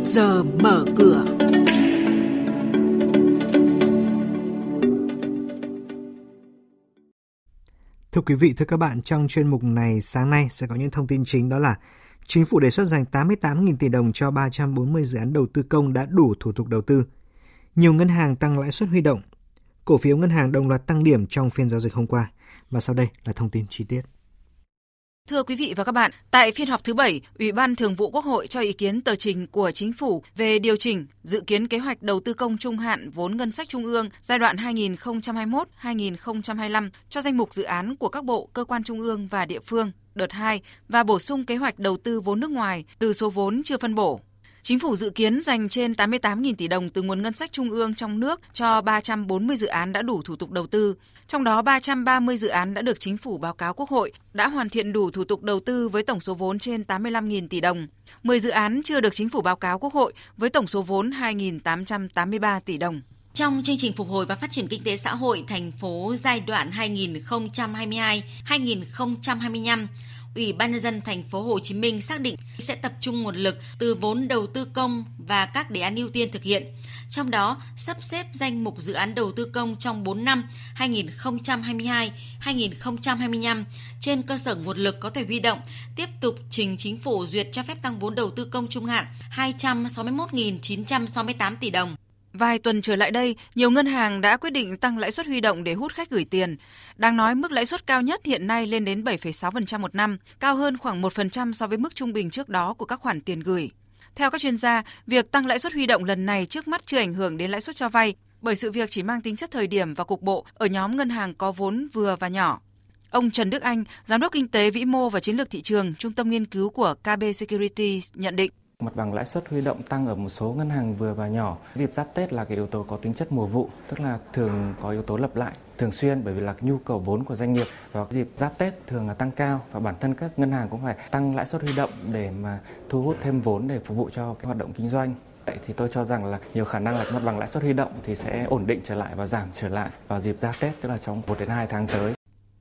trước giờ mở cửa. Thưa quý vị, thưa các bạn, trong chuyên mục này sáng nay sẽ có những thông tin chính đó là Chính phủ đề xuất dành 88.000 tỷ đồng cho 340 dự án đầu tư công đã đủ thủ tục đầu tư. Nhiều ngân hàng tăng lãi suất huy động. Cổ phiếu ngân hàng đồng loạt tăng điểm trong phiên giao dịch hôm qua. Và sau đây là thông tin chi tiết. Thưa quý vị và các bạn, tại phiên họp thứ bảy, Ủy ban Thường vụ Quốc hội cho ý kiến tờ trình của Chính phủ về điều chỉnh dự kiến kế hoạch đầu tư công trung hạn vốn ngân sách trung ương giai đoạn 2021-2025 cho danh mục dự án của các bộ, cơ quan trung ương và địa phương đợt 2 và bổ sung kế hoạch đầu tư vốn nước ngoài từ số vốn chưa phân bổ. Chính phủ dự kiến dành trên 88.000 tỷ đồng từ nguồn ngân sách trung ương trong nước cho 340 dự án đã đủ thủ tục đầu tư. Trong đó 330 dự án đã được chính phủ báo cáo Quốc hội đã hoàn thiện đủ thủ tục đầu tư với tổng số vốn trên 85.000 tỷ đồng. 10 dự án chưa được chính phủ báo cáo Quốc hội với tổng số vốn 2.883 tỷ đồng. Trong chương trình phục hồi và phát triển kinh tế xã hội thành phố giai đoạn 2022-2025, Ủy ban nhân dân thành phố Hồ Chí Minh xác định sẽ tập trung nguồn lực từ vốn đầu tư công và các đề án ưu tiên thực hiện. Trong đó, sắp xếp danh mục dự án đầu tư công trong 4 năm 2022-2025 trên cơ sở nguồn lực có thể huy động, tiếp tục trình chính phủ duyệt cho phép tăng vốn đầu tư công trung hạn 261.968 tỷ đồng. Vài tuần trở lại đây, nhiều ngân hàng đã quyết định tăng lãi suất huy động để hút khách gửi tiền. Đang nói mức lãi suất cao nhất hiện nay lên đến 7,6% một năm, cao hơn khoảng 1% so với mức trung bình trước đó của các khoản tiền gửi. Theo các chuyên gia, việc tăng lãi suất huy động lần này trước mắt chưa ảnh hưởng đến lãi suất cho vay, bởi sự việc chỉ mang tính chất thời điểm và cục bộ ở nhóm ngân hàng có vốn vừa và nhỏ. Ông Trần Đức Anh, Giám đốc Kinh tế Vĩ mô và Chiến lược Thị trường, Trung tâm Nghiên cứu của KB Security nhận định. Mặt bằng lãi suất huy động tăng ở một số ngân hàng vừa và nhỏ. Dịp giáp Tết là cái yếu tố có tính chất mùa vụ, tức là thường có yếu tố lặp lại thường xuyên bởi vì là nhu cầu vốn của doanh nghiệp vào dịp giáp Tết thường là tăng cao và bản thân các ngân hàng cũng phải tăng lãi suất huy động để mà thu hút thêm vốn để phục vụ cho cái hoạt động kinh doanh. Vậy thì tôi cho rằng là nhiều khả năng là mặt bằng lãi suất huy động thì sẽ ổn định trở lại và giảm trở lại vào dịp giáp Tết tức là trong 1 đến 2 tháng tới.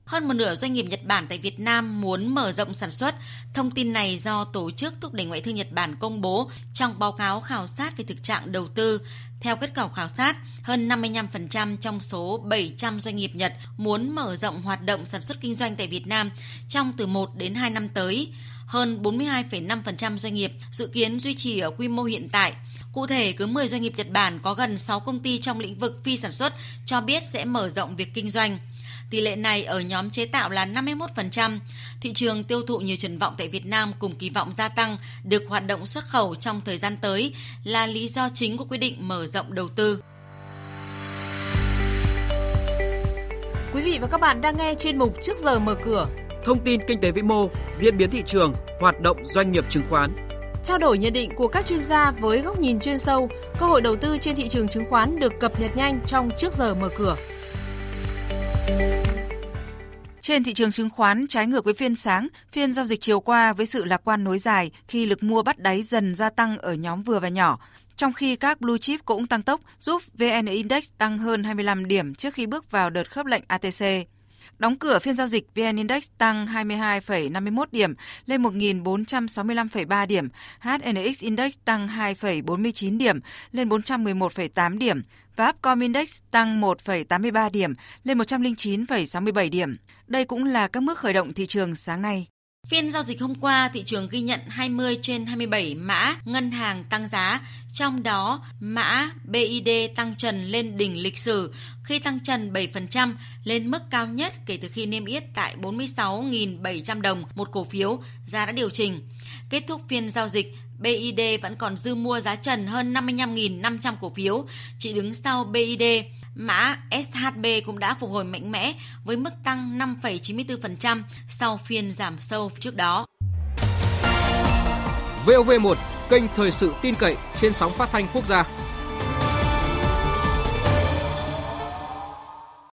Hơn một nửa doanh nghiệp Nhật Bản tại Việt Nam muốn mở rộng sản xuất. Thông tin này do Tổ chức Thúc đẩy Ngoại thương Nhật Bản công bố trong báo cáo khảo sát về thực trạng đầu tư. Theo kết quả khảo sát, hơn 55% trong số 700 doanh nghiệp Nhật muốn mở rộng hoạt động sản xuất kinh doanh tại Việt Nam trong từ 1 đến 2 năm tới. Hơn 42,5% doanh nghiệp dự kiến duy trì ở quy mô hiện tại. Cụ thể, cứ 10 doanh nghiệp Nhật Bản có gần 6 công ty trong lĩnh vực phi sản xuất cho biết sẽ mở rộng việc kinh doanh. Tỷ lệ này ở nhóm chế tạo là 51%. Thị trường tiêu thụ nhiều triển vọng tại Việt Nam cùng kỳ vọng gia tăng được hoạt động xuất khẩu trong thời gian tới là lý do chính của quyết định mở rộng đầu tư. Quý vị và các bạn đang nghe chuyên mục Trước giờ mở cửa. Thông tin kinh tế vĩ mô, diễn biến thị trường, hoạt động doanh nghiệp chứng khoán. Trao đổi nhận định của các chuyên gia với góc nhìn chuyên sâu, cơ hội đầu tư trên thị trường chứng khoán được cập nhật nhanh trong Trước giờ mở cửa. Trên thị trường chứng khoán, trái ngược với phiên sáng, phiên giao dịch chiều qua với sự lạc quan nối dài khi lực mua bắt đáy dần gia tăng ở nhóm vừa và nhỏ, trong khi các blue chip cũng tăng tốc giúp VN Index tăng hơn 25 điểm trước khi bước vào đợt khớp lệnh ATC. Đóng cửa phiên giao dịch VN Index tăng 22,51 điểm lên 1.465,3 điểm, HNX Index tăng 2,49 điểm lên 411,8 điểm và Upcom Index tăng 1,83 điểm lên 109,67 điểm. Đây cũng là các mức khởi động thị trường sáng nay. Phiên giao dịch hôm qua, thị trường ghi nhận 20 trên 27 mã ngân hàng tăng giá, trong đó mã BID tăng trần lên đỉnh lịch sử. Khi tăng trần 7% lên mức cao nhất kể từ khi niêm yết tại 46.700 đồng một cổ phiếu, giá đã điều chỉnh. Kết thúc phiên giao dịch, BID vẫn còn dư mua giá trần hơn 55.500 cổ phiếu, chỉ đứng sau BID Mã SHB cũng đã phục hồi mạnh mẽ với mức tăng 5,94% sau phiên giảm sâu trước đó. VOV1, kênh thời sự tin cậy trên sóng phát thanh quốc gia.